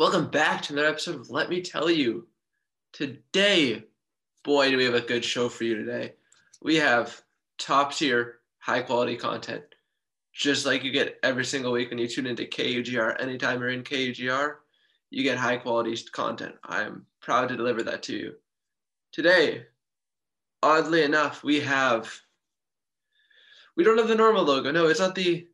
Welcome back to another episode of Let Me Tell You. Today, boy, do we have a good show for you today. We have top tier, high quality content, just like you get every single week when you tune into KUGR. Anytime you're in KUGR, you get high quality content. I'm proud to deliver that to you. Today, oddly enough, we have, we don't have the normal logo. No, it's not the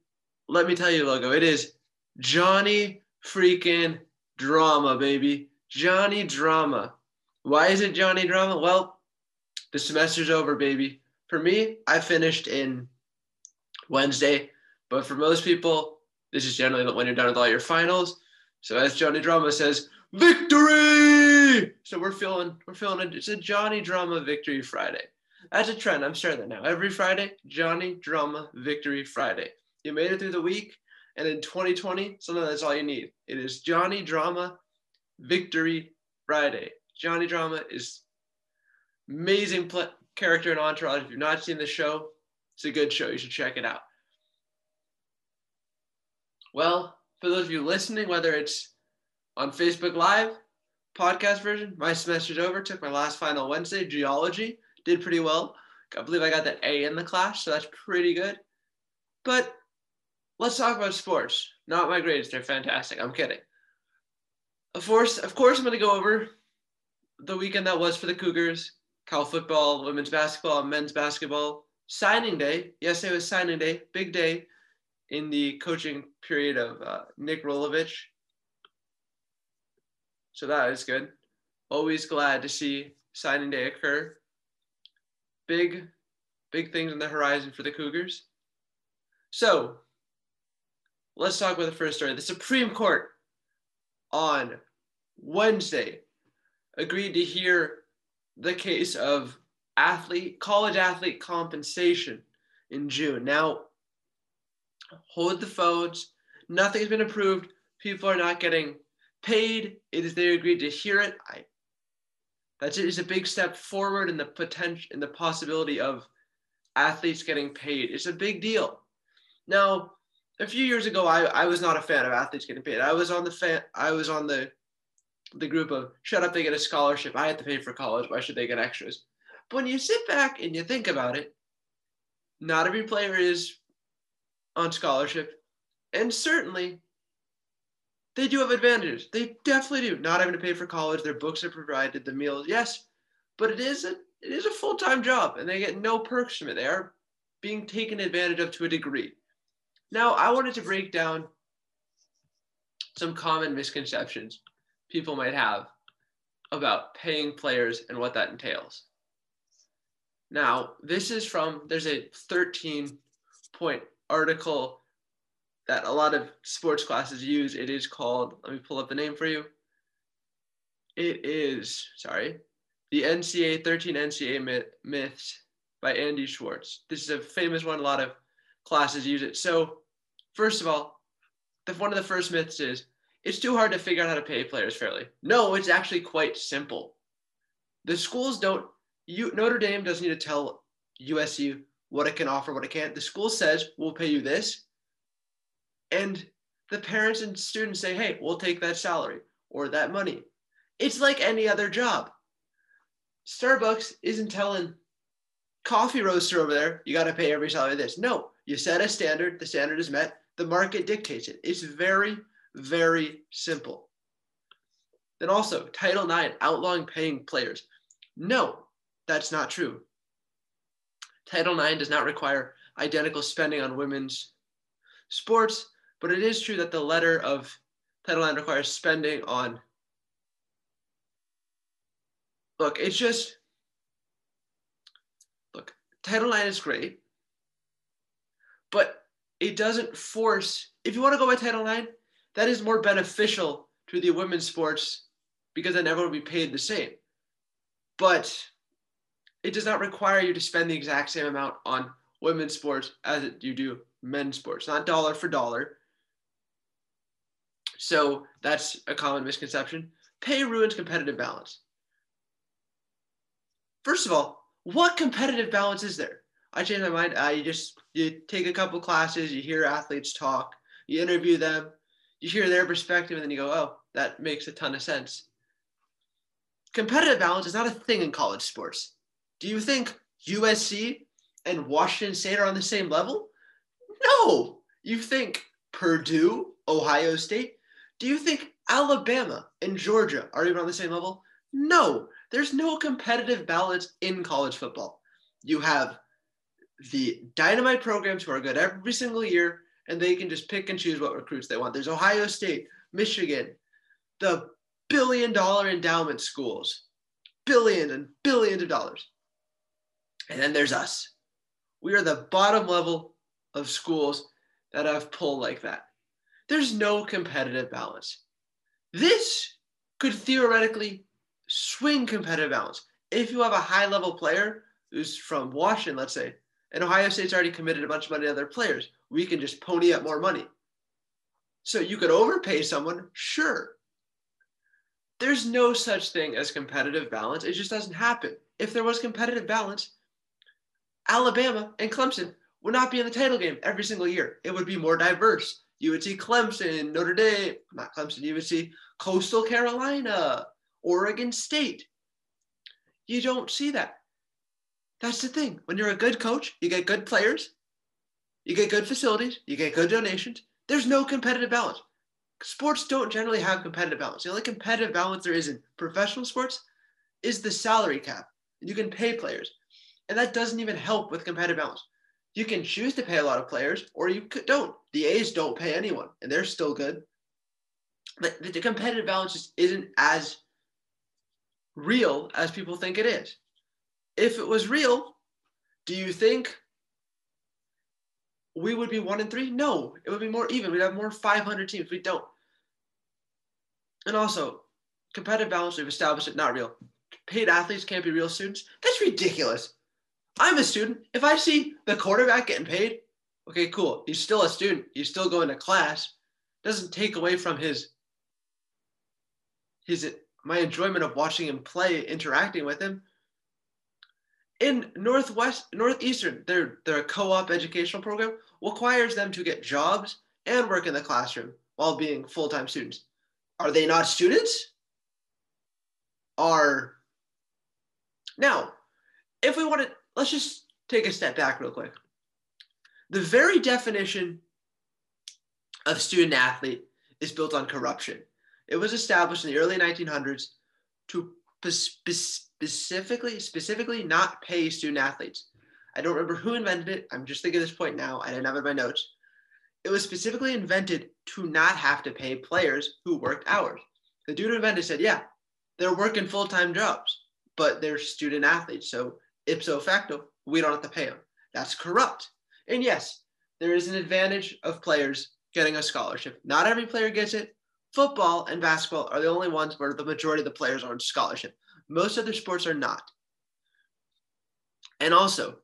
Let Me Tell You logo. It is Johnny freaking Drama, baby. Johnny Drama. Why is it Johnny Drama? Well, the semester's over, baby. For me, I finished in Wednesday, but for most people, this is generally when you're done with all your finals. So as Johnny Drama says, victory! So we're feeling we're feeling it. It's a Johnny Drama Victory Friday. That's a trend. I'm starting that now. Every Friday, Johnny Drama Victory Friday. You made it through the week. And in 2020, sometimes that's all you need. It is Johnny Drama Victory Friday. Johnny Drama is amazing pl- character in Entourage. If you've not seen the show, it's a good show. You should check it out. Well, for those of you listening, whether it's on Facebook Live, podcast version, my semester's over. Took my last final Wednesday, geology. Did pretty well. I believe I got that A in the class, so that's pretty good. But let's talk about sports. Not my grades, they're fantastic. I'm kidding. Of course, of course, I'm going to go over the weekend that was for the Cougars, Cal football, women's basketball, men's basketball. Signing day. Yesterday was signing day. Big day in the coaching period of uh, Nick Rolovich. So that is good. Always glad to see signing day occur. Big, big things on the horizon for the Cougars. So let's talk about the first story. The Supreme Court on Wednesday agreed to hear the case of athlete college athlete compensation in June. Now, hold the phones. Nothing's been approved. People are not getting paid. It is they agreed to hear it. I that's it is a big step forward in the potential in the possibility of athletes getting paid. It's a big deal. Now, a few years ago, I, I was not a fan of athletes getting paid. I was on the fan. I was on the the group of shut up, they get a scholarship. I had to pay for college. Why should they get extras? But when you sit back and you think about it, not every player is on scholarship, and certainly they do have advantages. They definitely do. Not having to pay for college, their books are provided, the meals, yes, but it is a it is a full time job, and they get no perks from it. They are being taken advantage of to a degree. Now, I wanted to break down some common misconceptions people might have about paying players and what that entails. Now, this is from, there's a 13 point article that a lot of sports classes use. It is called, let me pull up the name for you. It is, sorry, the NCA 13 NCA myths by Andy Schwarz. This is a famous one. A lot of classes use it. So, first of all, the, one of the first myths is it's too hard to figure out how to pay players fairly. No, it's actually quite simple. The schools don't. You Notre Dame doesn't need to tell USU what it can offer, what it can't. The school says we'll pay you this, and the parents and students say, "Hey, we'll take that salary or that money." It's like any other job. Starbucks isn't telling coffee roaster over there, you got to pay every salary this. No, you set a standard, the standard is met, the market dictates it. It's very, very simple. Then also, Title IX, outlawing paying players. No, that's not true. Title IX does not require identical spending on women's sports, but it is true that the letter of Title IX requires spending on. Look, it's just, look, Title IX is great but it doesn't force. If you want to go by Title IX, that is more beneficial to the women's sports because then everyone will be paid the same. But it does not require you to spend the exact same amount on women's sports as you do men's sports, not dollar for dollar. So that's a common misconception. Pay ruins competitive balance. First of all, what competitive balance is there? I changed my mind. I just you take a couple classes, you hear athletes talk, you interview them, you hear their perspective, and then you go, oh, that makes a ton of sense. Competitive balance is not a thing in college sports. Do you think USC and Washington State are on the same level? No. You think Purdue, Ohio State? Do you think Alabama and Georgia are even on the same level? No. There's no competitive balance in college football. You have the dynamite programs who are good every single year, and they can just pick and choose what recruits they want. There's Ohio State, Michigan, the billion dollar endowment schools, billions and billions of dollars. And then there's us. We are the bottom level of schools that have pull like that. There's no competitive balance. This could theoretically swing competitive balance. If you have a high level player who's from Washington, let's say, and Ohio State's already committed a bunch of money to other players, we can just pony up more money. So you could overpay someone, sure. There's no such thing as competitive balance. It just doesn't happen. If there was competitive balance, Alabama and Clemson would not be in the title game every single year. It would be more diverse. You would see Clemson, Notre Dame, not Clemson, you would see Coastal Carolina, Oregon State. You don't see that. That's the thing. When you're a good coach, you get good players, you get good facilities, you get good donations. There's no competitive balance. Sports don't generally have competitive balance. The only competitive balance there is in professional sports is the salary cap. You can pay players. And that doesn't even help with competitive balance. You can choose to pay a lot of players or you don't. The A's don't pay anyone and they're still good. But the competitive balance just isn't as real as people think it is. If it was real, do you think we would be one in three? No, it would be more even. We'd have more 500 teams. We don't. And also, competitive balance, we've established it, not real. Paid athletes can't be real students. That's ridiculous. I'm a student. If I see the quarterback getting paid, okay, cool. He's still a student. He's still going to class. Doesn't take away from his his my enjoyment of watching him play, interacting with him. In Northwest Northeastern, their their co-op educational program requires them to get jobs and work in the classroom while being full-time students. Are they not students? Are now, if we want to let's just take a step back real quick. The very definition of student athlete is built on corruption. It was established in the early 1900s to specifically specifically not pay student athletes. I don't remember who invented it. I'm just thinking this point now. I didn't have it in my notes. It was specifically invented to not have to pay players who worked hours. The dude who invented said, yeah, they're working full-time jobs, but they're student athletes. So ipso facto, we don't have to pay them. That's corrupt. And yes, there is an advantage of players getting a scholarship. Not every player gets it. Football and basketball are the only ones where the majority of the players are on scholarship. Most other sports are not. And also,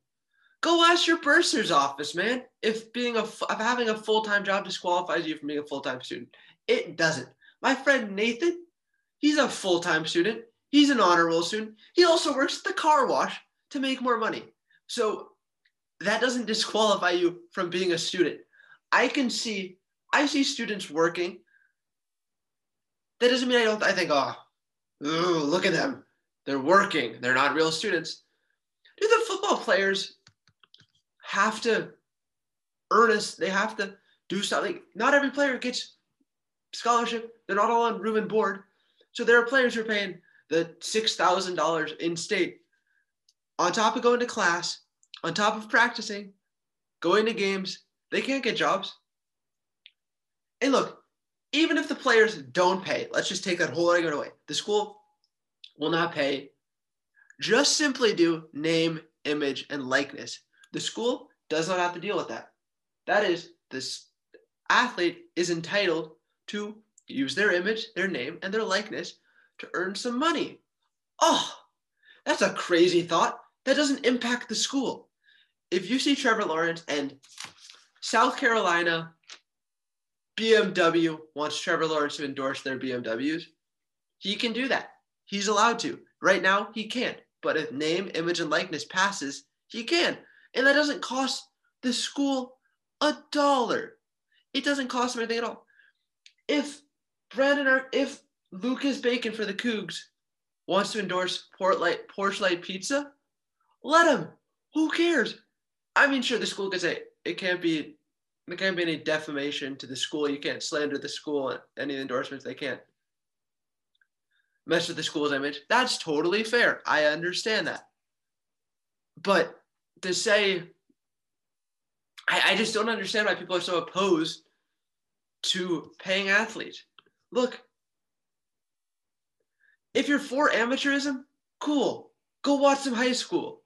go ask your bursar's office, man, if being a if having a full-time job disqualifies you from being a full-time student. It doesn't. My friend Nathan, he's a full-time student. He's an honor roll student. He also works at the car wash to make more money. So that doesn't disqualify you from being a student. I can see, I see students working. That doesn't mean I don't, I think, oh, ooh, look at them. They're working. They're not real students. Do the football players have to earn us? They have to do something. Not every player gets scholarship. They're not all on room and board. So there are players who are paying the $6,000 in state on top of going to class, on top of practicing, going to games, they can't get jobs. And look, even if the players don't pay, let's just take that whole argument away. The school will not pay. Just simply do name, image, and likeness. The school does not have to deal with that. That is, this athlete is entitled to use their image, their name, and their likeness to earn some money. Oh, that's a crazy thought that doesn't impact the school. If you see Trevor Lawrence and South Carolina BMW wants Trevor Lawrence to endorse their BMWs, he can do that. He's allowed to. Right now, he can't. But if name, image, and likeness passes, he can. And that doesn't cost the school a dollar. It doesn't cost them anything at all. If Brandon, or if Lucas Bacon for the Cougs wants to endorse Port Light, Porsche Light Pizza, let him. Who cares? I mean, sure, the school can say it can't be there can't be any defamation to the school. You can't slander the school. Any endorsements, they can't mess with the school's image. That's totally fair. I understand that. But to say, I, I just don't understand why people are so opposed to paying athletes. Look, if you're for amateurism, cool. Go watch some high school.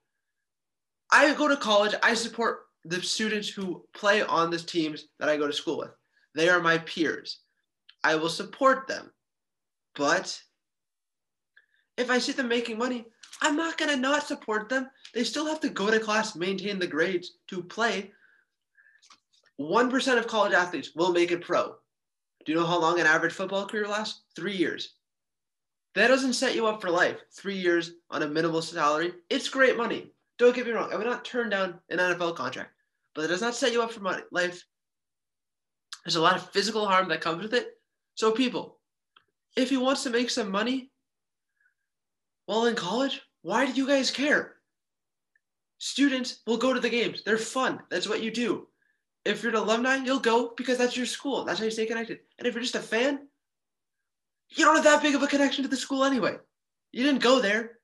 I go to college, I support the students who play on the teams that I go to school with. They are my peers. I will support them. But if I see them making money, I'm not going to not support them. They still have to go to class, maintain the grades to play. 1% of college athletes will make it pro. Do you know how long an average football career lasts? Three years. That doesn't set you up for life. Three years on a minimal salary. It's great money. Don't get me wrong. I would not turn down an NFL contract but it does not set you up for money, life. There's a lot of physical harm that comes with it. So, people, if he wants to make some money while in college, why do you guys care? Students will go to the games. They're fun. That's what you do. If you're an alumni, you'll go because that's your school. That's how you stay connected. And if you're just a fan, you don't have that big of a connection to the school anyway. You didn't go there.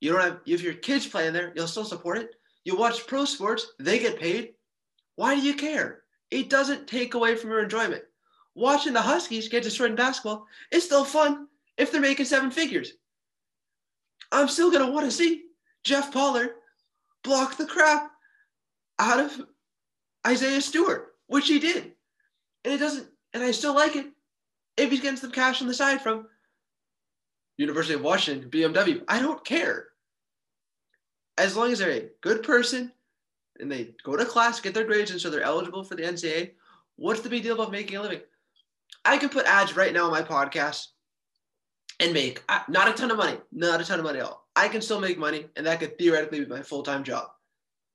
You don't have, if your kids playing there, you'll still support it. You watch pro sports, they get paid. Why do you care? It doesn't take away from your enjoyment. Watching the Huskies get destroyed in basketball is still fun if they're making seven figures. I'm still going to want to see Jeff Pollard block the crap out of Isaiah Stewart, which he did. And it doesn't, and I still like it if he's getting some cash on the side from University of Washington, BMW. I don't care as long as they're a good person and they go to class, get their grades, and so they're eligible for the NCAA, what's the big deal about making a living? I could put ads right now on my podcast and make not a ton of money, not a ton of money at all. I can still make money, and that could theoretically be my full time job.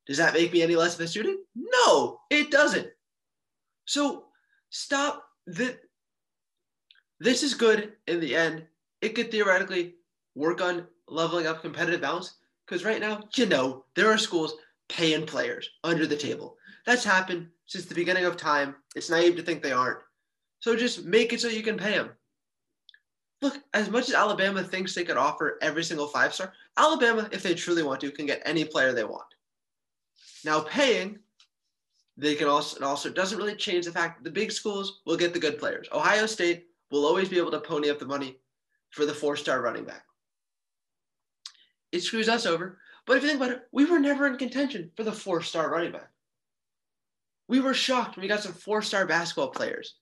Does that make me any less of a student? No, it doesn't. So stop that. This is good in the end. It could theoretically work on leveling up competitive balance. Because right now, you know, there are schools paying players under the table. That's happened since the beginning of time. It's naive to think they aren't. So just make it so you can pay them. Look, as much as Alabama thinks they could offer every single five star, Alabama, if they truly want to, can get any player they want. Now, paying, they can also, it also doesn't really change the fact that the big schools will get the good players. Ohio State will always be able to pony up the money for the four star running back it screws us over. But if you think about it, we were never in contention for the four star running back. We were shocked when we got some four star basketball players.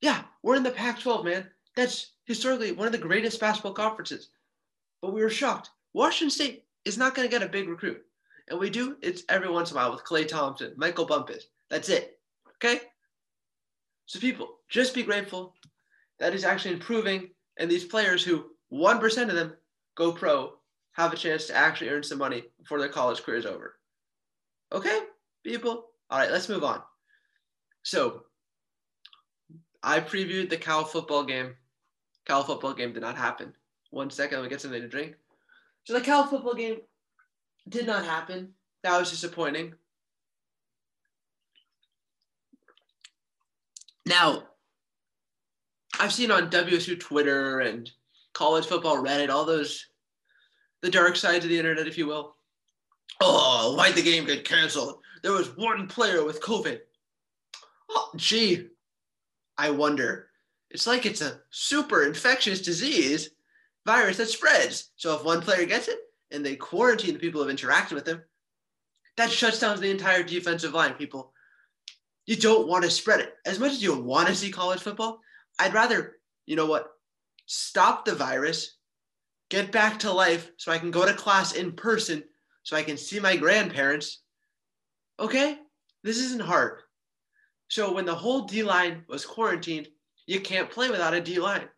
Yeah, we're in the Pac 12, man. That's historically one of the greatest basketball conferences. But we were shocked. Washington State is not going to get a big recruit. And we do, it's every once in a while with Klay Thompson, Michael Bumpus. That's it. Okay? So, people, just be grateful that is actually improving. And these players who 1% of them go pro have a chance to actually earn some money before their college career is over. Okay, people? All right, let's move on. So, I previewed the Cal football game. Cal football game did not happen. One second, me get something to drink. So, the Cal football game did not happen. That was disappointing. Now, I've seen on WSU Twitter and college football Reddit all those the dark sides of the internet, if you will. Oh, why'd the game get canceled? There was one player with COVID. Oh, gee, I wonder. It's like it's a super infectious disease virus that spreads. So if one player gets it and they quarantine the people who have interacted with them, that shuts down the entire defensive line, people. You don't want to spread it. As much as you want to see college football, I'd rather, you know what, stop the virus get back to life so I can go to class in person so I can see my grandparents. Okay? This isn't hard. So when the whole D line was quarantined, you can't play without a D line.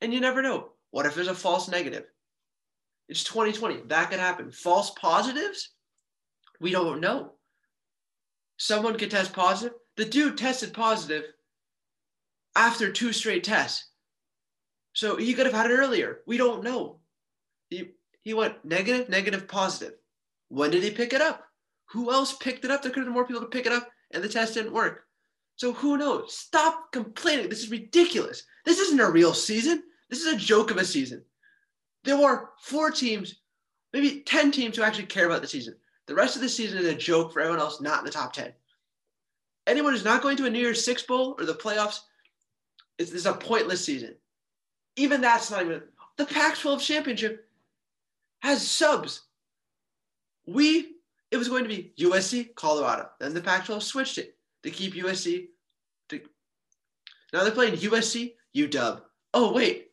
And you never know. What if there's a false negative? It's 2020. That could happen. False positives? We don't know. Someone could test positive. The dude tested positive after two straight tests. So he could have had it earlier. We don't know. He he went negative, negative, positive. When did he pick it up? Who else picked it up? There could have been more people to pick it up, and the test didn't work. So who knows? Stop complaining. This is ridiculous. This isn't a real season. This is a joke of a season. There are four teams, maybe 10 teams who actually care about the season. The rest of the season is a joke for everyone else not in the top 10. Anyone who's not going to a New Year's Six Bowl or the playoffs, it's, it's a pointless season. Even that's not even the Pac 12 championship has subs. We, it was going to be USC, Colorado. Then the Pac 12 switched it to keep USC. Now they're playing USC, UW. Oh, wait.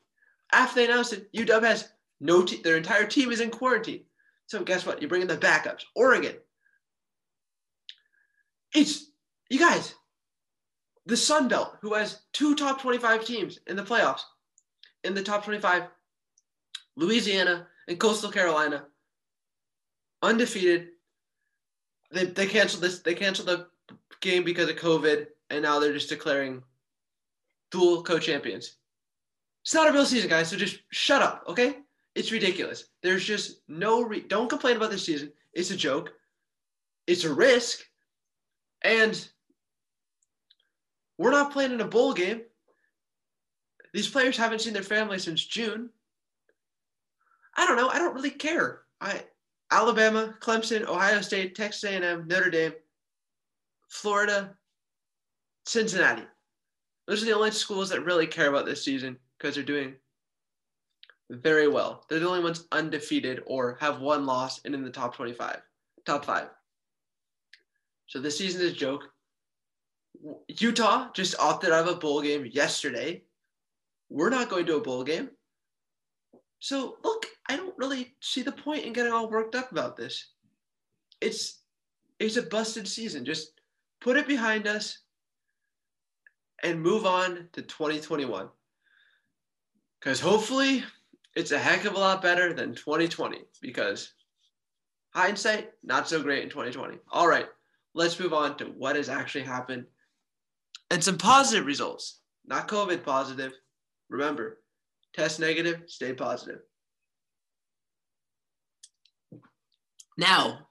After they announced it, UW has no team, their entire team is in quarantine. So guess what? You bring in the backups. Oregon. It's, you guys, the Sun Belt, who has two top 25 teams in the playoffs, in the top 25, Louisiana and Coastal Carolina, undefeated. They, they canceled this. They canceled the game because of COVID, and now they're just declaring dual co-champions. It's not a real season, guys. So just shut up, okay? It's ridiculous. There's just no. Re- Don't complain about this season. It's a joke. It's a risk, and we're not playing in a bowl game. These players haven't seen their family since June. I don't know. I don't really care. I Alabama, Clemson, Ohio State, Texas A&M, Notre Dame, Florida, Cincinnati. Those are the only schools that really care about this season because they're doing very well. They're the only ones undefeated or have one loss and in the top 25, top five. So this season is a joke. Utah just opted out of a bowl game yesterday. We're not going to a bowl game. So look, I don't really see the point in getting all worked up about this. It's it's a busted season. Just put it behind us and move on to 2021. Because hopefully it's a heck of a lot better than 2020 because hindsight, not so great in 2020. All right, let's move on to what has actually happened and some positive results, not COVID positive. Remember, test negative, stay positive. Now,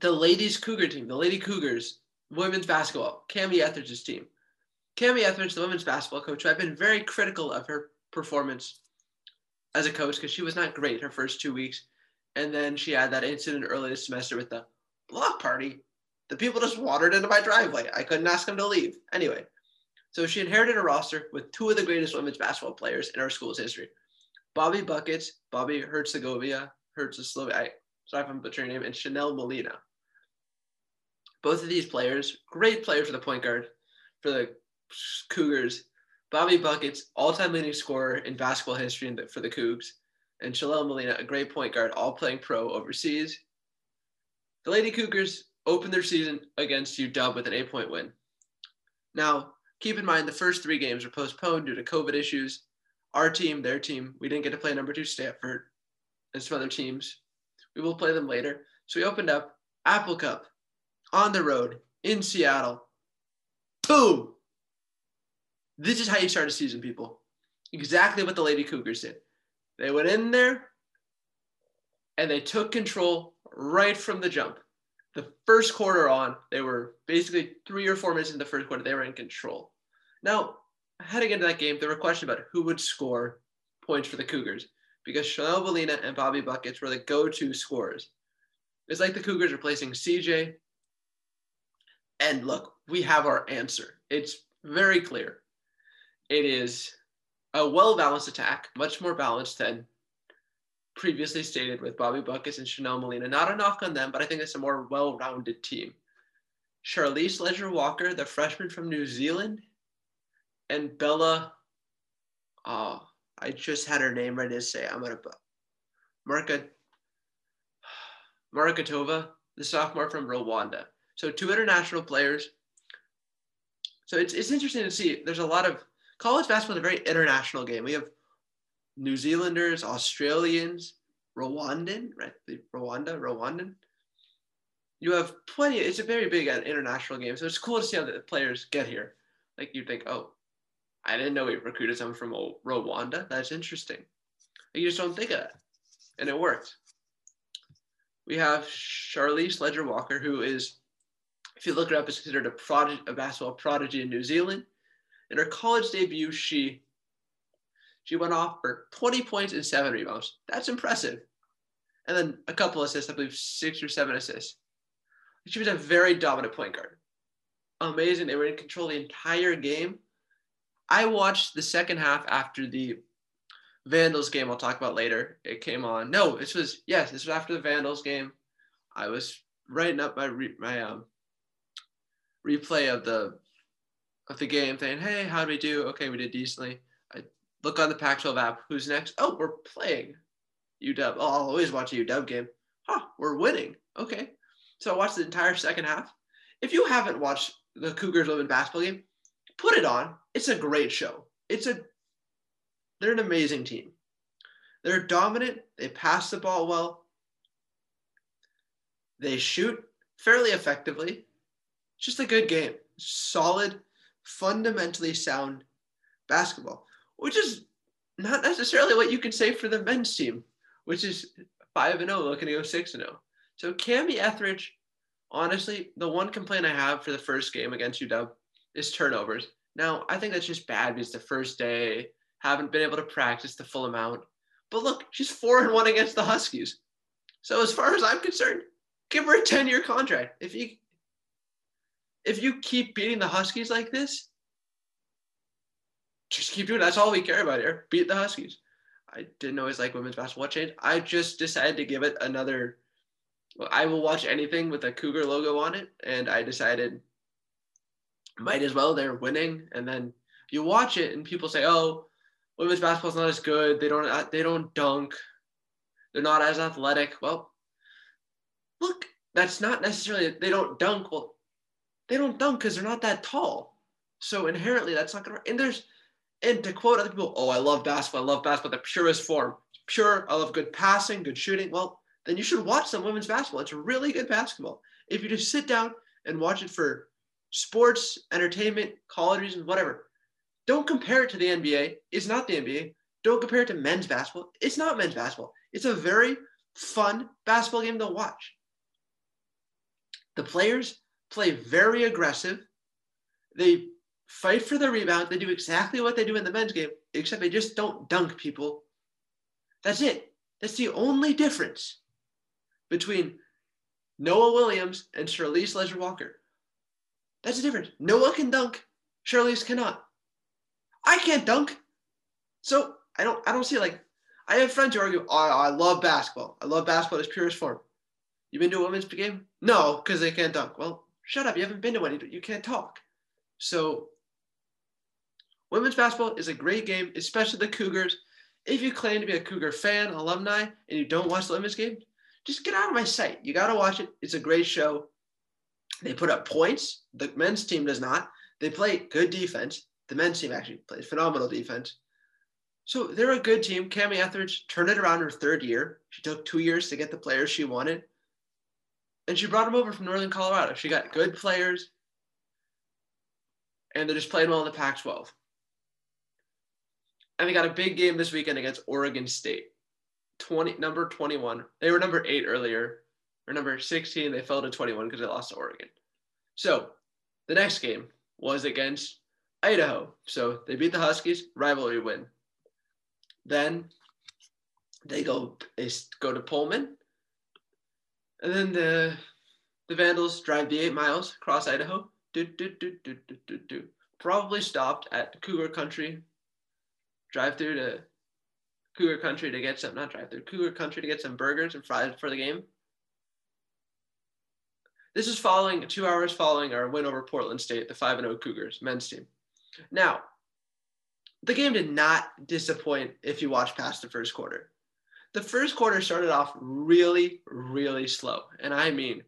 the ladies Cougar team, the Lady Cougars, women's basketball, Kamie Ethridge's team. Kamie Ethridge, the women's basketball coach, I've been very critical of her performance as a coach because she was not great her first two weeks. And then she had that incident early this semester with the block party. The people just wandered into my driveway. I couldn't ask them to leave. Anyway, so she inherited a roster with two of the greatest women's basketball players in our school's history. Bobby Buckets, Bobby Herzegovia, Herzegovia, sorry if I'm butchering your name, and Chanelle Molina. Both of these players, great players for the point guard for the Cougars. Bobby Buckets, all-time leading scorer in basketball history for the Cougs, and Chanelle Molina, a great point guard, all playing pro overseas. The Lady Cougars opened their season against UW with an eight-point win. Now, keep in mind the first three games were postponed due to COVID issues. Our team, their team, we didn't get to play number two Stanford and some other teams. We will play them later. So we opened up Apple Cup on the road in Seattle. Boom! This is how you start a season, people. Exactly what the Lady Cougars did. They went in there and they took control right from the jump. The first quarter on, they were basically three or four minutes in the first quarter, they were in control. Now, heading into that game, there were questions about who would score points for the Cougars because Chanelle Molina and Bobby Buckets were the go-to scorers. It's like the Cougars replacing CJ. And look, we have our answer. It's very clear. It is a well-balanced attack, much more balanced than previously stated with Bobby Buckets and Chanelle Molina. Not a knock on them, but I think it's a more well-rounded team. Charlisse Leger Walker, the freshman from New Zealand, and Bella, oh, I just had her name ready to say. I'm gonna Marka Markatova, the sophomore from Rwanda. So two international players. So it's it's interesting to see. There's a lot of college basketball is a very international game. We have New Zealanders, Australians, Rwandan, right? Rwanda, Rwandan. You have plenty. It's a very big uh, international game, so it's cool to see how the players get here. Like you'd think, oh, I didn't know we recruited someone from Rwanda. That's interesting. You just don't think of that. And it worked. We have Charlisse Leger Walker, who is, if you look it up, is considered a, prodigy, a basketball prodigy in New Zealand. In her college debut, she she went off for 20 points and seven rebounds. That's impressive. And then a couple assists, I believe six or seven assists. She was a very dominant point guard. Amazing. They were in control the entire game. I watched the second half after the Vandals game I'll talk about later. It came on. No, this was yes, this was after the Vandals game. I was writing up my re, my um replay of the of the game, saying, "Hey, how did we do? Okay, we did decently." I look on the Pac-12 app. Who's next? Oh, we're playing UW. Oh, I'll always watch a UW game. Huh, we're winning. Okay, so I watched the entire second half. If you haven't watched the Cougars women basketball game, put it on. It's a great show. It's a they're an amazing team. They're dominant. They pass the ball well. They shoot fairly effectively. Just a good game. Solid, fundamentally sound basketball, which is not necessarily what you can say for the men's team, which is 5 and 0, looking to go 6 and 0. So Kamie Ethridge, honestly, the one complaint I have for the first game against UW is turnovers. Now, I think that's just bad because the first day haven't been able to practice the full amount. But look, she's four and one against the Huskies. So as far as I'm concerned, give her a 10-year contract. If you if you keep beating the Huskies like this, just keep doing it. That's all we care about here. Beat the Huskies. I didn't always like women's basketball change. I just decided to give it another. I will watch anything with a Cougar logo on it, and I decided might as well. They're winning, and then you watch it, and people say, "Oh, women's basketball's not as good. They don't uh, they don't dunk. They're not as athletic. Well, look, that's not necessarily they don't dunk. Well, they don't dunk because they're not that tall. So inherently, that's not gonna. And there's and to quote other people, oh, I love basketball. I love basketball, the purest form. Pure. I love good passing, good shooting. Well, then you should watch some women's basketball. It's really good basketball. If you just sit down and watch it for sports, entertainment, college reasons, whatever, don't compare it to the NBA. It's not the NBA. Don't compare it to men's basketball. It's not men's basketball. It's a very fun basketball game to watch. The players play very aggressive. They fight for the rebound. They do exactly what they do in the men's game, except they just don't dunk people. That's it. That's the only difference between Noah Williams and Charlisse Leger Walker. That's the difference. Noah can dunk. Charlisse cannot. I can't dunk. So I don't I don't see like I have friends who argue, oh, I love basketball. I love basketball in its purest form. You been to a women's game? No, because they can't dunk. Well, shut up. You haven't been to any. You can't talk. So women's basketball is a great game, especially the Cougars. If you claim to be a Cougar fan, alumni, and you don't watch the women's game, just get out of my sight. You got to watch it. It's a great show. They put up points. The men's team does not. They play good defense. The men's team actually plays phenomenal defense. So they're a good team. Kamie Ethridge turned it around her third year. She took two years to get the players she wanted. And she brought them over from Northern Colorado. She got good players. And they're just playing well in the Pac 12. And they got a big game this weekend against Oregon State. 20 number 21. They were number eight earlier, or number 16. They fell to 21 because they lost to Oregon. So the next game was against Idaho. So they beat the Huskies, rivalry win. Then they go they go to Pullman, and then the the Vandals drive the eight miles across Idaho. Do, do, do, do, do, do, do. Probably stopped at Cougar Country. Drive through to Cougar Country to get some not drive through Cougar Country to get some burgers and fries for the game. This is following two hours following our win over Portland State, the 5 0 Cougars men's team. Now, the game did not disappoint if you watch past the first quarter. The first quarter started off really, really slow. And I mean,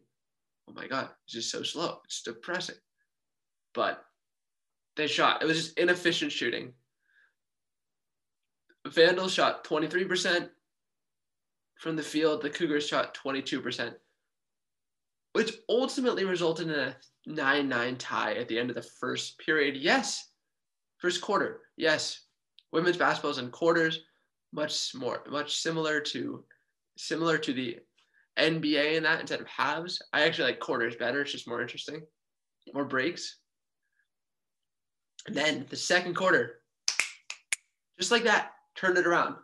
oh my God, it's just so slow. It's depressing. But they shot, it was just inefficient shooting. Vandals shot 23% from the field, the Cougars shot 22%. which ultimately resulted in a 9 9 tie at the end of the first period. Yes, first quarter. Yes, women's basketball is in quarters, much more, much similar to similar to the NBA in that instead of halves. I actually like quarters better. It's just more interesting, more breaks. And then the second quarter, just like that, turned it around.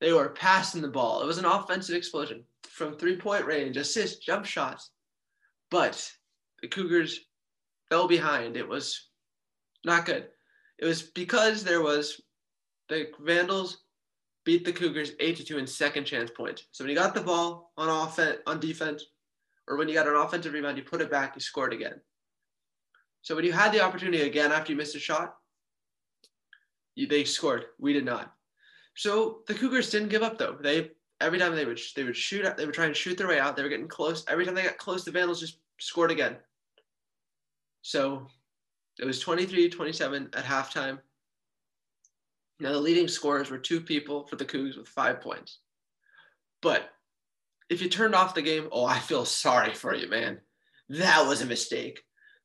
They were passing the ball. It was an offensive explosion from three point range, assist, jump shots. But the Cougars fell behind. It was not good. It was because there was the Vandals beat the Cougars eight to two in second chance points. So when you got the ball on offense on defense, or when you got an offensive rebound, you put it back, you scored again. So when you had the opportunity again after you missed a shot, you, they scored. We did not. So the Cougars didn't give up though. They every time they would they would shoot they would try and shoot their way out. They were getting close. Every time they got close, the Vandals just scored again. So it was 23-27 at halftime. Now the leading scorers were two people for the Cougs with five points. But if you turned off the game, oh, I feel sorry for you, man. That was a mistake.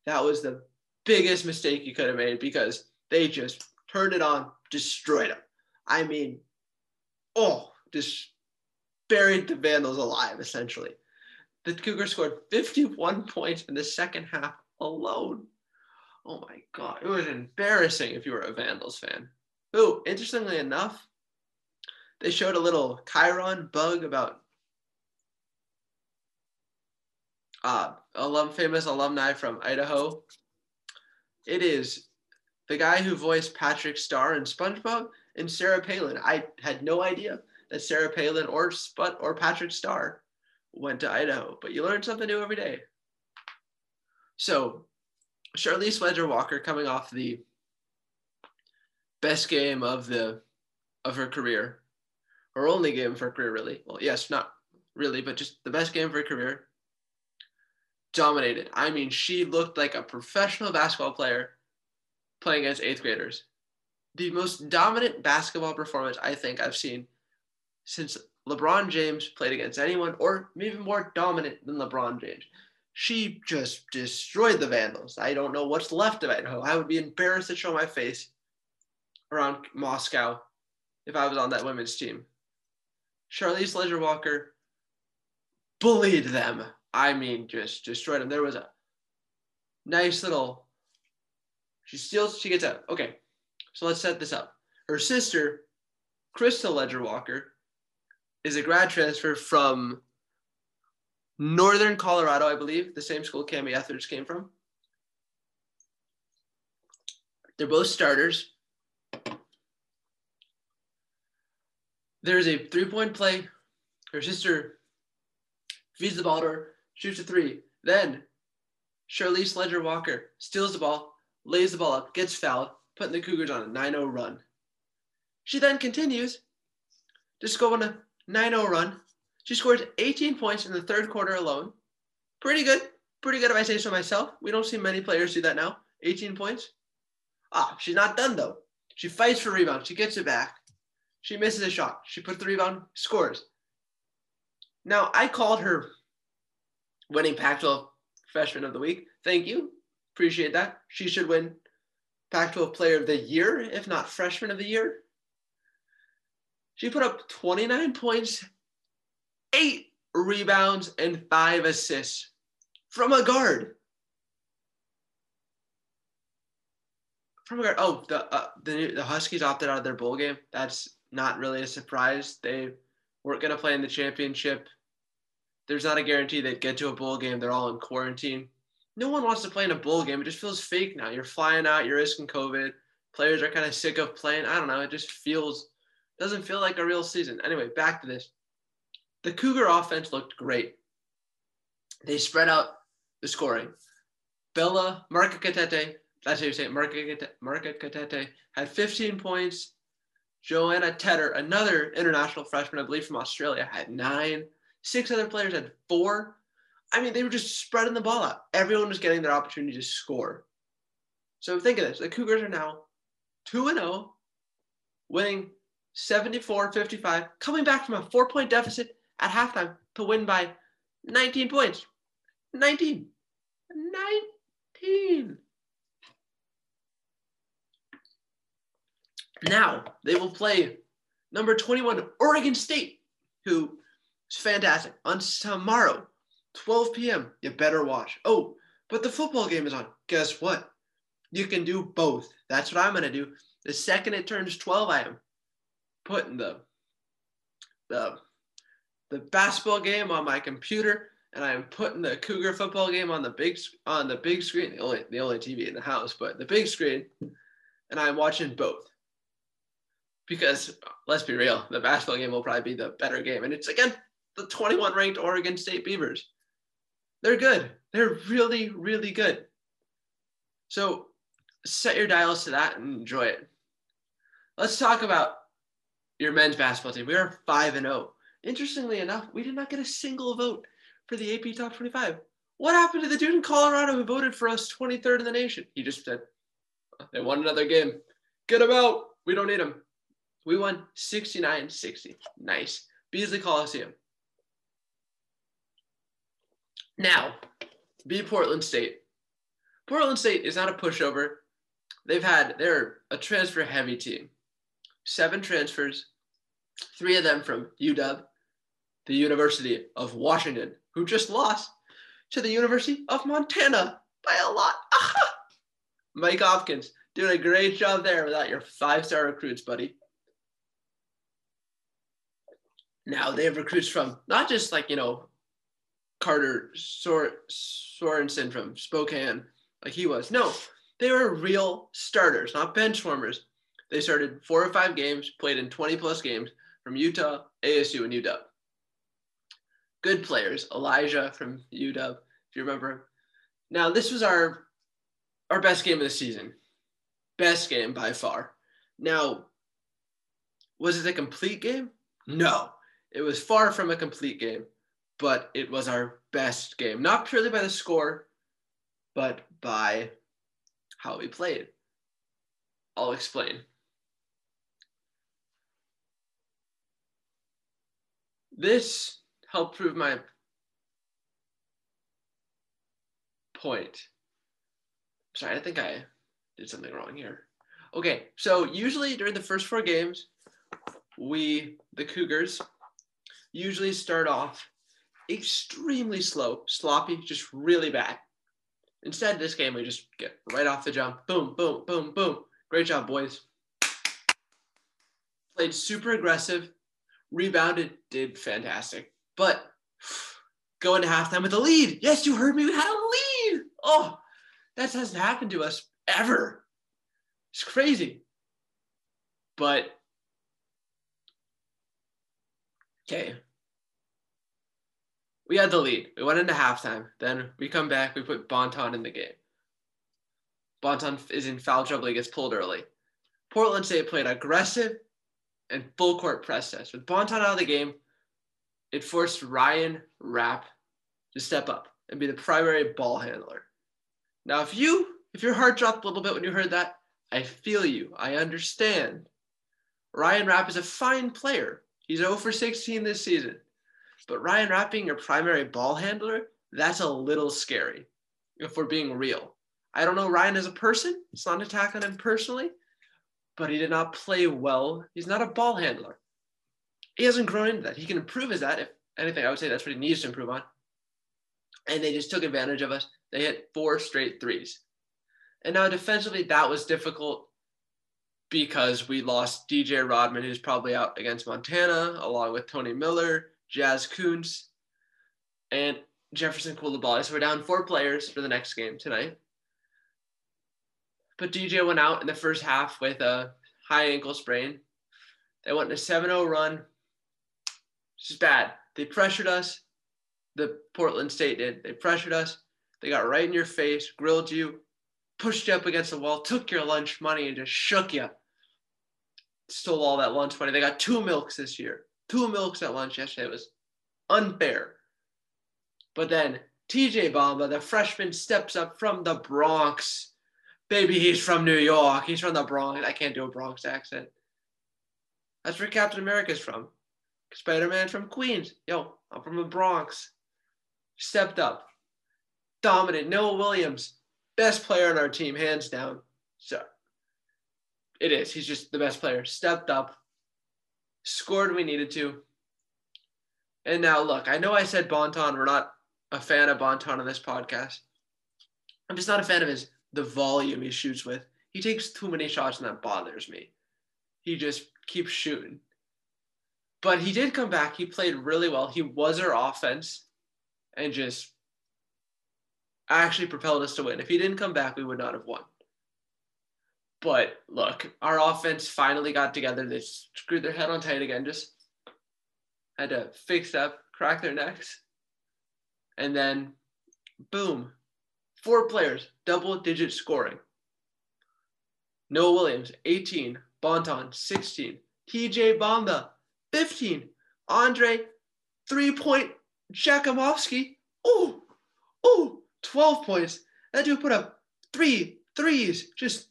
That was the biggest mistake you could have made because they just turned it on, destroyed them. I mean, oh, just buried the Vandals alive, essentially. The Cougars scored 51 points in the second half alone. Oh my God. It was embarrassing if you were a Vandals fan. Oh, interestingly enough, they showed a little Chiron bug about uh, alum, famous alumni from Idaho. It is the guy who voiced Patrick Star in SpongeBob and Sarah Palin. I had no idea that Sarah Palin or Sput or Patrick Star went to Idaho, but you learn something new every day. So, Charlisse Leger Walker coming off the best game of the of her career, her only game of her career, really. Well, yes, not really, but just the best game of her career. Dominated. I mean, she looked like a professional basketball player playing against eighth graders. The most dominant basketball performance I think I've seen since LeBron James played against anyone, or even more dominant than LeBron James. She just destroyed the Vandals. I don't know what's left of Idaho. I would be embarrassed to show my face around Moscow if I was on that women's team. Charlisse Leger Walker bullied them. I mean, just destroyed them. There was a nice little. She steals. She gets out. Okay, so let's set this up. Her sister, Krystal Leger Walker, is a grad transfer from Northern Colorado, I believe, the same school Kamie Ethers came from. They're both starters. There's a three point play. Her sister feeds the ball to her, shoots a three. Then Charlisse Leger Walker steals the ball, lays the ball up, gets fouled, putting the Cougars on a 9 0 run. She then continues to go on a 9 0 run. She scores 18 points in the third quarter alone. Pretty good. Pretty good if I say so myself. We don't see many players do that now. 18 points. Ah, she's not done though. She fights for rebound. She gets it back. She misses a shot. She puts the rebound, scores. Now, I called her winning Pac 12 freshman of the week. Thank you. Appreciate that. She should win Pac 12 player of the year, if not freshman of the year. She put up 29 points, eight rebounds, and five assists from a guard. From a guard. Oh, the uh, the the Huskies opted out of their bowl game. That's not really a surprise. They weren't going to play in the championship. There's not a guarantee they'd get to a bowl game. They're all in quarantine. No one wants to play in a bowl game. It just feels fake now. You're flying out, you're risking COVID. Players are kind of sick of playing. I don't know. It just feels, doesn't feel like a real season. Anyway, back to this. The Cougar offense looked great. They spread out the scoring. Bella Murekatete, that's how you say it, Murekatete, had 15 points, Johanna Teder, another international freshman, I believe from Australia, had nine. Six other players had four. I mean, they were just spreading the ball out. Everyone was getting their opportunity to score. So think of this the Cougars are now 2 0, winning 74 55, coming back from a four point deficit at halftime to win by 19 points. 19. 19. Now they will play number 21, Oregon State, who is fantastic on tomorrow, 12 p.m. You better watch. Oh, but the football game is on. Guess what? You can do both. That's what I'm going to do. The second it turns 12, I am putting the the the basketball game on my computer and I'm putting the Cougar football game on the big on the big screen, the only the only TV in the house, but the big screen, and I'm watching both. Because let's be real, the basketball game will probably be the better game, and it's again the 21 ranked Oregon State Beavers. They're good. They're really really good. So set your dials to that and enjoy it. Let's talk about your men's basketball team. We are five and zero. Oh. Interestingly enough, we did not get a single vote for the AP Top 25. What happened to the dude in Colorado who voted for us 23rd in the nation? He just said, they won another game. Get him out. We don't need him. We won 69 60. Nice. Beasley Coliseum. Now, be Portland State. Portland State is not a pushover. They've had, they're a transfer heavy team. Seven transfers, three of them from UW, the University of Washington, who just lost to the University of Montana by a lot. Mike Hopkins doing a great job there without your five star recruits, buddy. Now they have recruits from not just like, you know, Carter Sor- Sorensen from Spokane, like he was. No, they were real starters, not bench warmers. They started four or five games, played in 20 plus games from Utah, ASU, and UW good players. Elijah from UW, if you remember. Now this was our our best game of the season, best game by far. Now, was it a complete game? No, it was far from a complete game, but it was our best game. Not purely by the score, but by how we played. I'll explain. This help prove my point. Sorry, I think I did something wrong here. Okay, so usually during the first four games, we, the Cougars, usually start off extremely slow, sloppy, just really bad. Instead, this game, we just get right off the jump. Boom, boom, boom, boom. Great job, boys. Played super aggressive, rebounded, did fantastic. But going to halftime with a lead. Yes, you heard me. We had a lead. Oh, that hasn't happened to us ever. It's crazy. But okay. We had the lead. We went into halftime. Then we come back. We put Bonton in the game. Bonton is in foul trouble. He gets pulled early. Portland State played aggressive and full court press test. With Bonton out of the game, it forced Ryan Rapp to step up and be the primary ball handler. Now, if you if your heart dropped a little bit when you heard that, I feel you. I understand. Ryan Rapp is a fine player. He's 0 for 16 this season. But Ryan Rapp being your primary ball handler, that's a little scary if we're being real. I don't know Ryan as a person. It's not an attack on him personally, but he did not play well. He's not a ball handler he hasn't grown into that. He can improve as that. If anything, I would say that's what he needs to improve on. And they just took advantage of us. They hit four straight threes. And now defensively, that was difficult because we lost DJ Rodman, who's probably out against Montana, along with Tony Miller, Jaz Coons, and Jefferson Coulibaly. So we're down four players for the next game tonight. But DJ went out in the first half with a high ankle sprain. They went in a 7 0 run, it's just bad. They pressured us. The Portland State did. They pressured us. They got right in your face, grilled you, pushed you up against the wall, took your lunch money, and just shook you. Stole all that lunch money. They got two milks this year. Two milks at lunch yesterday. It was unfair. But then TJ Bamba, the freshman, steps up from the Bronx. Baby, he's from New York. He's from the Bronx. I can't do a Bronx accent. That's where Captain America's from. Spider Man from Queens. Yo, I'm from the Bronx. Stepped up. dominant. Noah Williams, best player on our team, hands down. So it is. He's just the best player. Stepped up, scored we needed to. And now look, I know I said Bonton. We're not a fan of Bonton on this podcast. I'm just not a fan of his the volume he shoots with. He takes too many shots and that bothers me. He just keeps shooting. But he did come back. He played really well. He was our offense and just actually propelled us to win. If he didn't come back, we would not have won. But look, our offense finally got together. They screwed their head on tight again, just had to fix up, crack their necks. And then, boom, four players, double digit scoring. Noah Williams, 18. Bonton, 16. TJ Bamba, 15. Andre, three point Jakimovski. Oh, oh, 12 points. That dude put up three threes. Just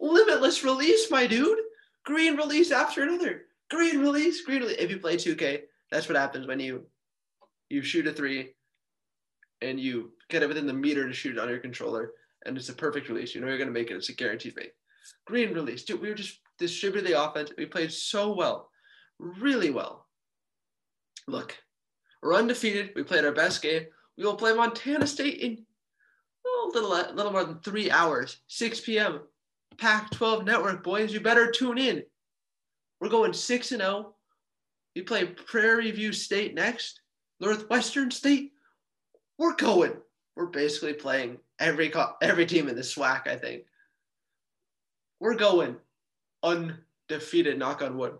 limitless release, my dude. Green release after another. Green release, green release. If you play 2K, that's what happens when you you shoot a three and you get it within the meter to shoot it on your controller, and it's a perfect release. You know you're gonna make it. It's a guaranteed make. Green release, dude. We were just distributed the offense. We played so well, really well. Look, we're undefeated. We played our best game. We will play Montana State in oh, a little, a little more than three hours, 6 p.m. Pac 12 network, boys. You better tune in. We're going 6 and 0. We play Prairie View State next, Northwestern State. We're going. We're basically playing every every team in the SWAC, I think. We're going undefeated, knock on wood.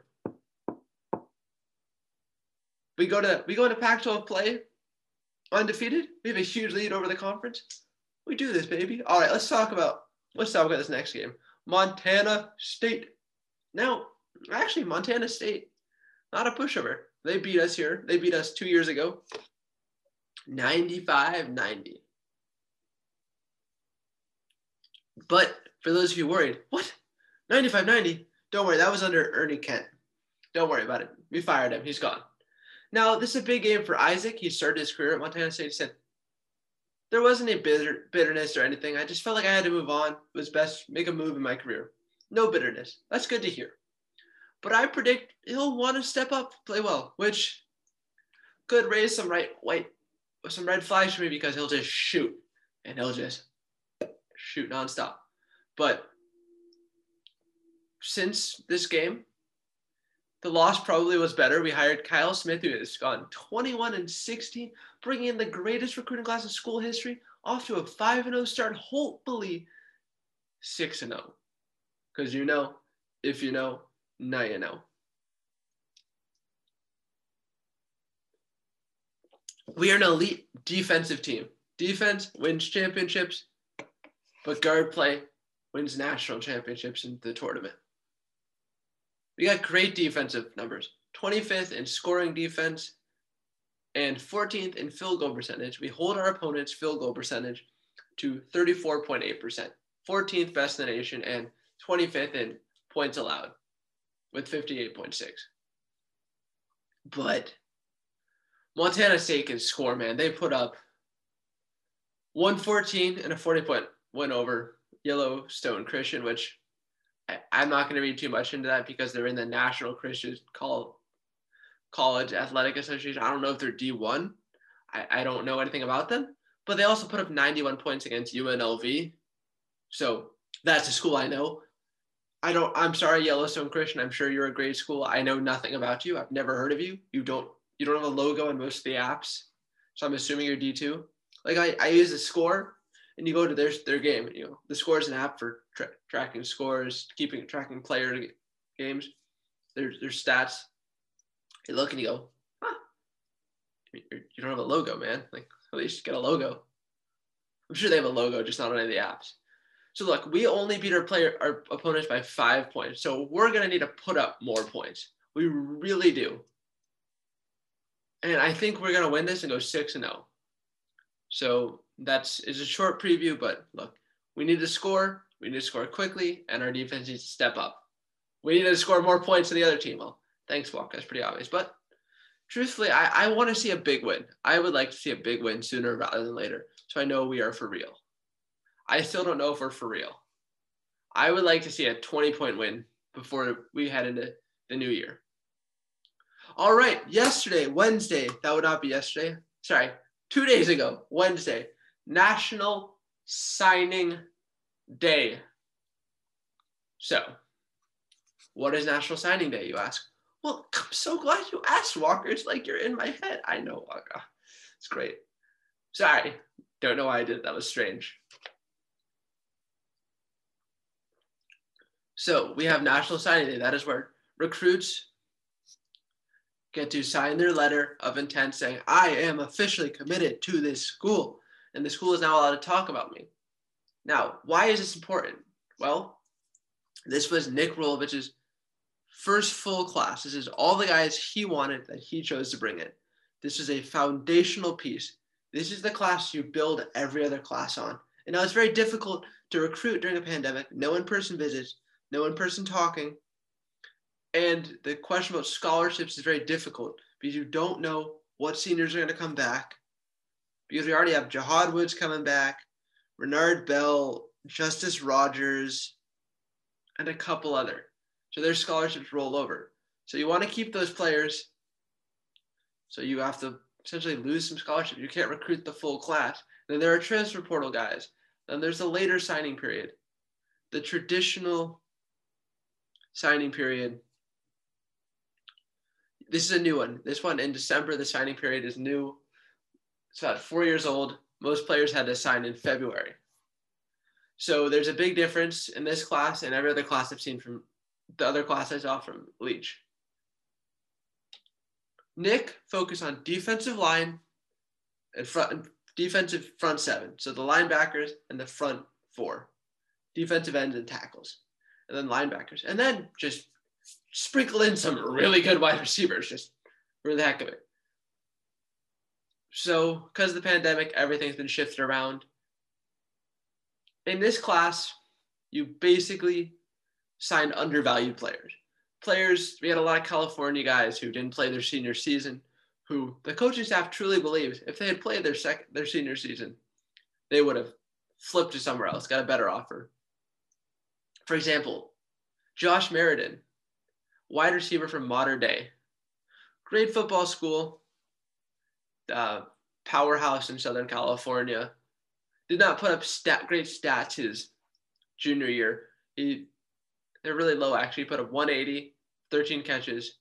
We go to we go into Pac-12 play undefeated. We have a huge lead over the conference. We do this, baby. All right, let's talk about let's talk about this next game. Montana State. Now, actually, Montana State, not a pushover. They beat us here. They beat us two years ago. 95 90. But for those of you worried, what? 95 90? Don't worry, that was under Ernie Kent. Don't worry about it. We fired him. He's gone. Now, this is a big game for Isaac. He started his career at Montana State. He said, there wasn't any bitter, bitterness or anything. I just felt like I had to move on. It was best make a move in my career. No bitterness. That's good to hear. But I predict he'll want to step up, play well, which could raise some right white some red flags for me because he'll just shoot and he'll just shoot nonstop. But since this game, the loss probably was better. We hired Kyle Smith, who has gone 21 and 16, bringing in the greatest recruiting class in school history, off to a 5 0 start, hopefully 6 0. Because you know, if you know, now you know. We are an elite defensive team. Defense wins championships, but guard play wins national championships in the tournament. We got great defensive numbers 25th in scoring defense and 14th in field goal percentage. We hold our opponent's field goal percentage to 34.8%, 14th best in the nation, and 25th in points allowed with 58.6. But Montana State can score, man. They put up 114 and a 40 point win over Yellowstone Christian, which I, am not going to read too much into that because they're in the National Christian Call, College Athletic Association. I don't know if they're D1. I, I don't know anything about them, but they also put up 91 points against UNLV. So that's a school I know. I don't, I'm sorry, Yellowstone Christian. I'm sure you're a great school. I know nothing about you. I've never heard of you. You don't, you don't have a logo in most of the apps. So I'm assuming you're D2. Like I, I use the score and you go to their their game. You know, the score is an app for tra- tracking scores, keeping tracking player games, their their stats. You look and you go, huh, you don't have a logo, man. Like at least get a logo. I'm sure they have a logo, just not on any of the apps. So look, we only beat our player our opponents by five points. So we're gonna need to put up more points. We really do. And I think we're gonna win this and go six and zero. Oh. So that's is a short preview, but look, we need to score. We need to score quickly, and our defense needs to step up. We need to score more points than the other team. Well, thanks, Walk. That's pretty obvious. But truthfully, I, I want to see a big win. I would like to see a big win sooner rather than later. So I know we are for real. I still don't know if we're for real. I would like to see a 20 point win before we head into the new year. All right, yesterday, Wednesday, that would not be yesterday. Sorry, two days ago, Wednesday, National Signing Day. So, what is National Signing Day, you ask? Well, I'm so glad you asked, Walker. It's like you're in my head. I know, Walker. It's great. Sorry, don't know why I did. That was strange. So we have National Signing Day. That is where recruits get to sign their letter of intent saying, I am officially committed to this school, and the school is now allowed to talk about me. Now, why is this important? Well, this was Nick Rolovich's first full class. This is all the guys he wanted that he chose to bring in. This is a foundational piece. This is the class you build every other class on. And now it's very difficult to recruit during a pandemic, no in person visits, no in person talking. And the question about scholarships is very difficult because you don't know what seniors are going to come back. Because we already have Jahad Woods coming back, Renard Bell, Justice Rogers, and a couple other. So their scholarships roll over. So you want to keep those players. So you have to essentially lose some scholarships. You can't recruit the full class. Then there are transfer portal guys. Then there's the later signing period. The traditional signing period. This is a new one. This one in December, the signing period is new. About four years old. Most players had to sign in February. So there's a big difference in this class and every other class I've seen from the other class I saw from Leach. Nick focused on defensive line and front defensive front seven. So the linebackers and the front four, defensive ends and tackles and then linebackers, and then just sprinkle in some really good wide receivers, just for the heck of it. So, because of the pandemic, everything's been shifted around. In this class, you basically signed undervalued players. Players, we had a lot of California guys who didn't play their senior season, who the coaching staff truly believes if they had played their second their senior season, they would have flipped to somewhere else, got a better offer. For example, Josh Meredith, wide receiver from Mater Dei, Great football school, uh, powerhouse in Southern California. Did not put up stat, great stats his junior year. He, they're really low actually. He put up 180, 13 catches,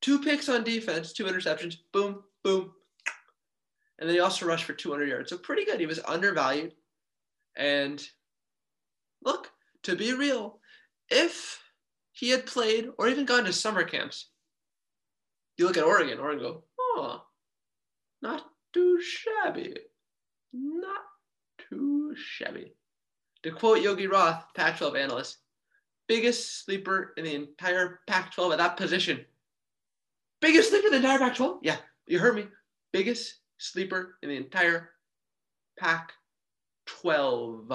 two picks on defense, two interceptions, boom, boom. And then he also rushed for 200 yards. So pretty good. He was undervalued. And look, to be real, if he had played or even gone to summer camps, you look at Oregon, Oregon go, oh, not too shabby. Not too shabby. To quote Yogi Roth, Pac 12 analyst, biggest sleeper in the entire Pac 12 at that position. Biggest sleeper in the entire Pac 12? Yeah, you heard me. Biggest sleeper in the entire Pac 12.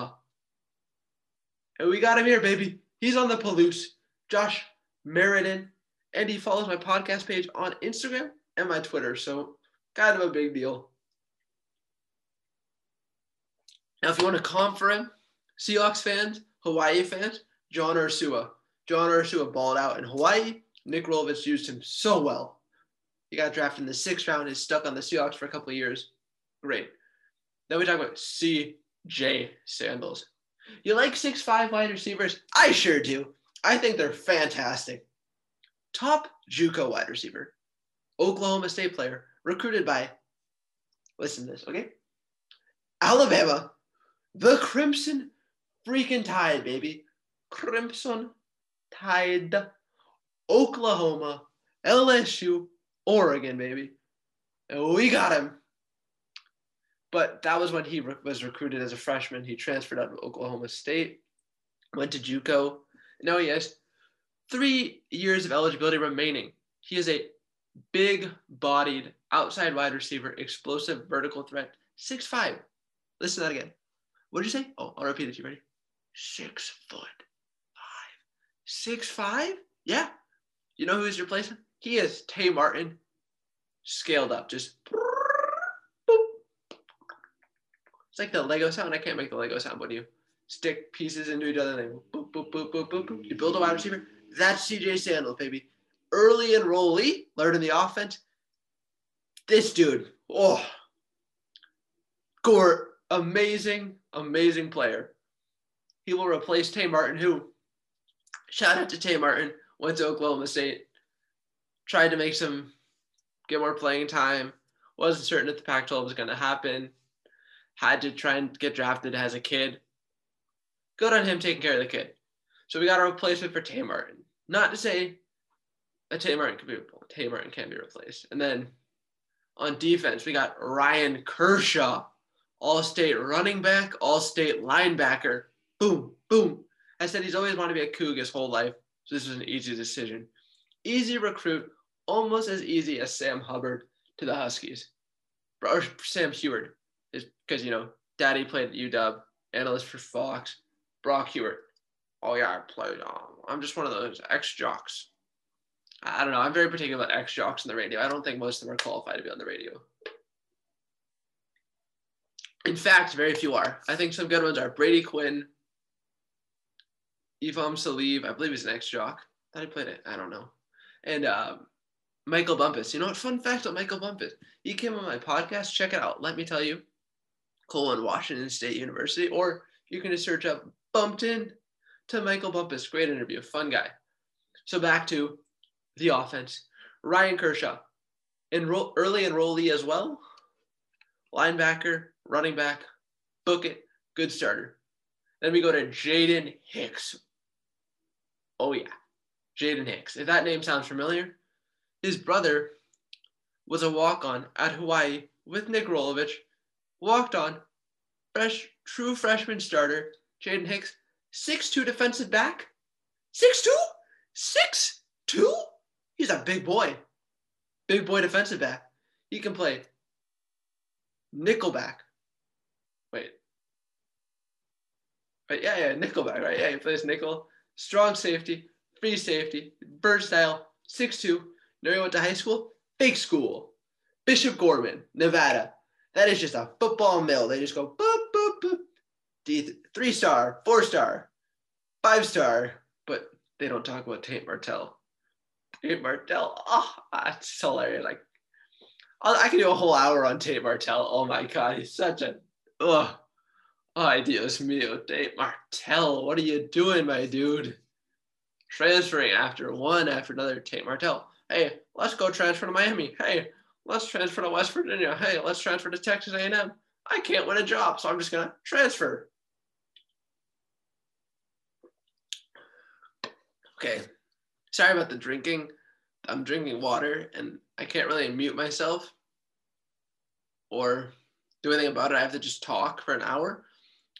And we got him here, baby. He's on the Palouse, Josh Meredith, and he follows my podcast page on Instagram and my Twitter. So kind of a big deal. Now, if you want to comp for him, Seahawks fans, Hawaii fans, John Ursua. John Ursua balled out in Hawaii. Nick Rolovich used him so well. He got drafted in the sixth round. He's stuck on the Seahawks for a couple of years. Great. Then we talk about C.J. Sandals. You like six five wide receivers? I sure do. I think they're fantastic. Top JUCO wide receiver, Oklahoma State player, recruited by, listen to this, okay? Alabama, the Crimson freaking Tide, baby. Crimson Tide, Oklahoma, LSU, Oregon, baby. We got him. But that was when he re- was recruited as a freshman. He transferred out of Oklahoma State, went to JUCO. Now he has three years of eligibility remaining. He is a big-bodied outside wide receiver, explosive vertical threat, six five. Listen to that again. What did you say? Oh, I'll repeat it. You ready? Six foot five. Six five? Yeah. You know who he's replacing? He is Tay Martin. scaled up, just it's like the Lego sound. I can't make the Lego sound, but you stick pieces into each other, and they boop, boop, boop, boop, boop, boop. You build a wide receiver. That's CJ Sandals, baby. Early enrollee, learning the offense. This dude, oh, Gore, amazing, amazing player. He will replace Tay Martin, who, shout out to Tay Martin, went to Oklahoma State, tried to make some, get more playing time, wasn't certain if the Pac 12 was going to happen, had to try and get drafted as a kid. Good on him taking care of the kid. So we got a replacement for Tay Martin. Not to say that Tay Martin can be Tay Martin can be replaced. And then on defense, we got Ryan Kershaw, all state running back, all state linebacker. Boom, boom. I said he's always wanted to be a Coug his whole life. So this was an easy decision. Easy recruit, almost as easy as Sam Hubbard to the Huskies. Or Sam Huard, because, you know, daddy played at UW, analyst for Fox. Brock Huard. Oh, yeah, I played. Um, I'm just one of those ex jocks. I don't know. I'm very particular about ex jocks on the radio. I don't think most of them are qualified to be on the radio. In fact, very few are. I think some good ones are Brady Quinn, Ephraim Salaam. I believe he's an ex jock. Thought he played it. I don't know. And um, Michael Bumpus. You know what? Fun fact about Michael Bumpus. He came on my podcast. Check it out. Let me tell you. Colon Washington State University, or you can just search up Bumped in to Michael Bumpus. Great interview. Fun guy. So back to the offense. Ryan Kershaw, enroll, early enrollee as well. Linebacker, running back, book it, good starter. Then we go to Jaden Hicks. Oh, yeah. Jaden Hicks. If that name sounds familiar, his brother was a walk on at Hawaii with Nick Rolovich, walked on, fresh, true freshman starter, Jaden Hicks, six-two defensive back. Six-two? Six-two? He's a big boy. Big boy defensive back. He can play nickelback. Wait. Right, yeah, yeah, nickelback, right? Yeah, he plays nickel. Strong safety, free safety, bird style, 6'2. You know he went to high school? Big school. Bishop Gorman, Nevada. That is just a football mill. They just go boop, boop, boop. Three star, four star, five star, but they don't talk about Tate Martell. Tate Martell, oh, it's hilarious. Like, I can do a whole hour on Tate Martell. Oh my God, he's such a, oh, Dios mío, Tate Martell. What are you doing, my dude? Transferring after one after another, Tate Martell. Hey, let's go transfer to Miami. Hey, let's transfer to West Virginia. Hey, let's transfer to Texas A&M. I can't win a job, so I'm just gonna transfer. Okay, sorry about the drinking. I'm drinking water and I can't really mute myself or do anything about it. I have to just talk for an hour.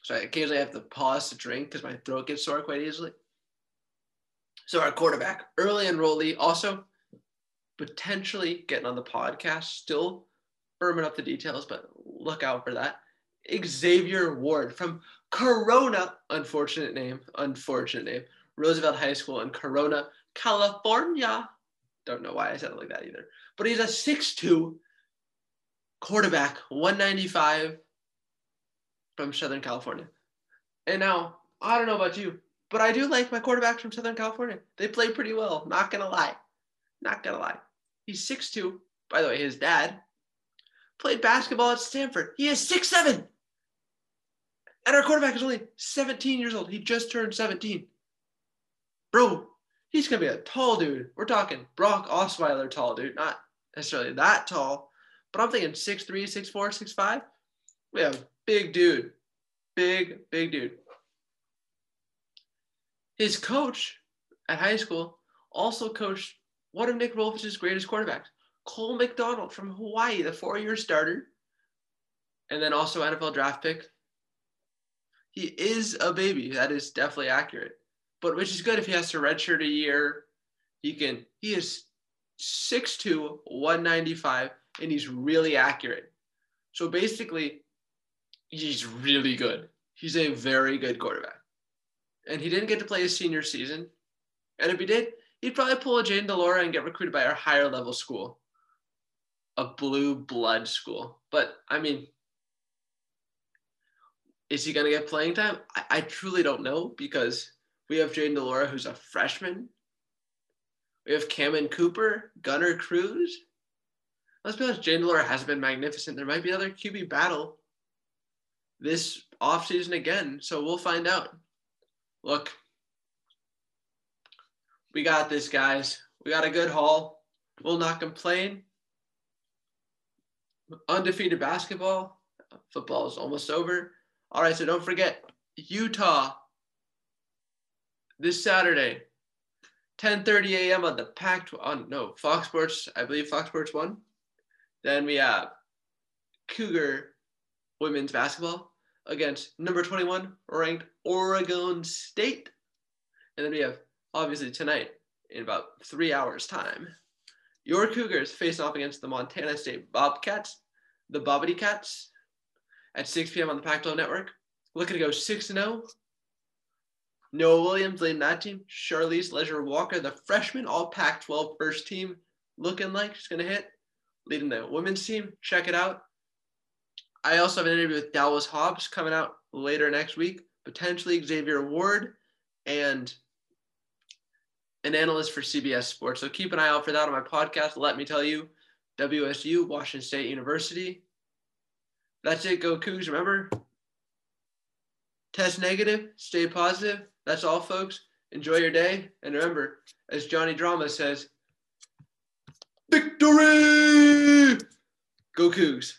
So I occasionally have to pause to drink because my throat gets sore quite easily. So our quarterback, early enrollee, also potentially getting on the podcast, still firming up the details, but look out for that. Xavier Ward from Corona, unfortunate name, unfortunate name, Roosevelt High School in Corona, California. Don't know why I said it like that either. But he's a 6'2 quarterback, 195 from Southern California. And now, I don't know about you, but I do like my quarterbacks from Southern California. They play pretty well, not gonna lie. Not gonna lie. He's 6'2. By the way, his dad played basketball at Stanford. He is 6'7. And our quarterback is only 17 years old. He just turned 17. Bro, he's going to be a tall dude. We're talking Brock Osweiler tall dude, not necessarily that tall, but I'm thinking 6'3, 6'4, 6'5. We have a big dude. Big, big dude. His coach at high school also coached one of Nick Rolovich's greatest quarterbacks, Cole McDonald from Hawaii, the four year starter, and then also NFL draft pick. He is a baby. That is definitely accurate. But which is good if he has to redshirt a year. He can, he is 6'2, 195, and he's really accurate. So basically, he's really good. He's a very good quarterback. And he didn't get to play his senior season. And if he did, he'd probably pull a Jayden de Laura and get recruited by our higher level school. a blue blood school. But I mean, is he going to get playing time? I, I, truly don't know because we have Jayden de Laura, who's a freshman. We have Cammon Cooper, Gunner Cruz. Let's be honest, Jayden de Laura hasn't been magnificent. There might be another QB battle this offseason again, so we'll find out. Look, we got this, guys. We got a good haul. We'll not complain. Undefeated basketball. Football is almost over. All right, so don't forget Utah this Saturday, 10:30 a.m. on the Pac on no Fox Sports, I believe Fox Sports One. Then we have Cougar women's basketball against number 21 ranked Oregon State, and then we have obviously tonight in about three hours time. Your Cougars face off against the Montana State Bobcats, the Bobbity Cats, at 6 p.m. on the Pac-12 Network. Looking to go 6 and 0. Noah Williams leading that team. Charlisse Leger-Walker, the freshman All Pac-12 first team, looking like she's going to hit. Leading the women's team. Check it out. I also have an interview with Dallas Hobbs coming out later next week. Potentially Xavier Ward and an analyst for CBS Sports. So keep an eye out for that on my podcast. Let me tell you, WSU, Washington State University. That's it. Go Cougs. Remember, test negative, stay positive. That's all, folks. Enjoy your day. And remember, as Johnny Drama says, victory! Go Cougs.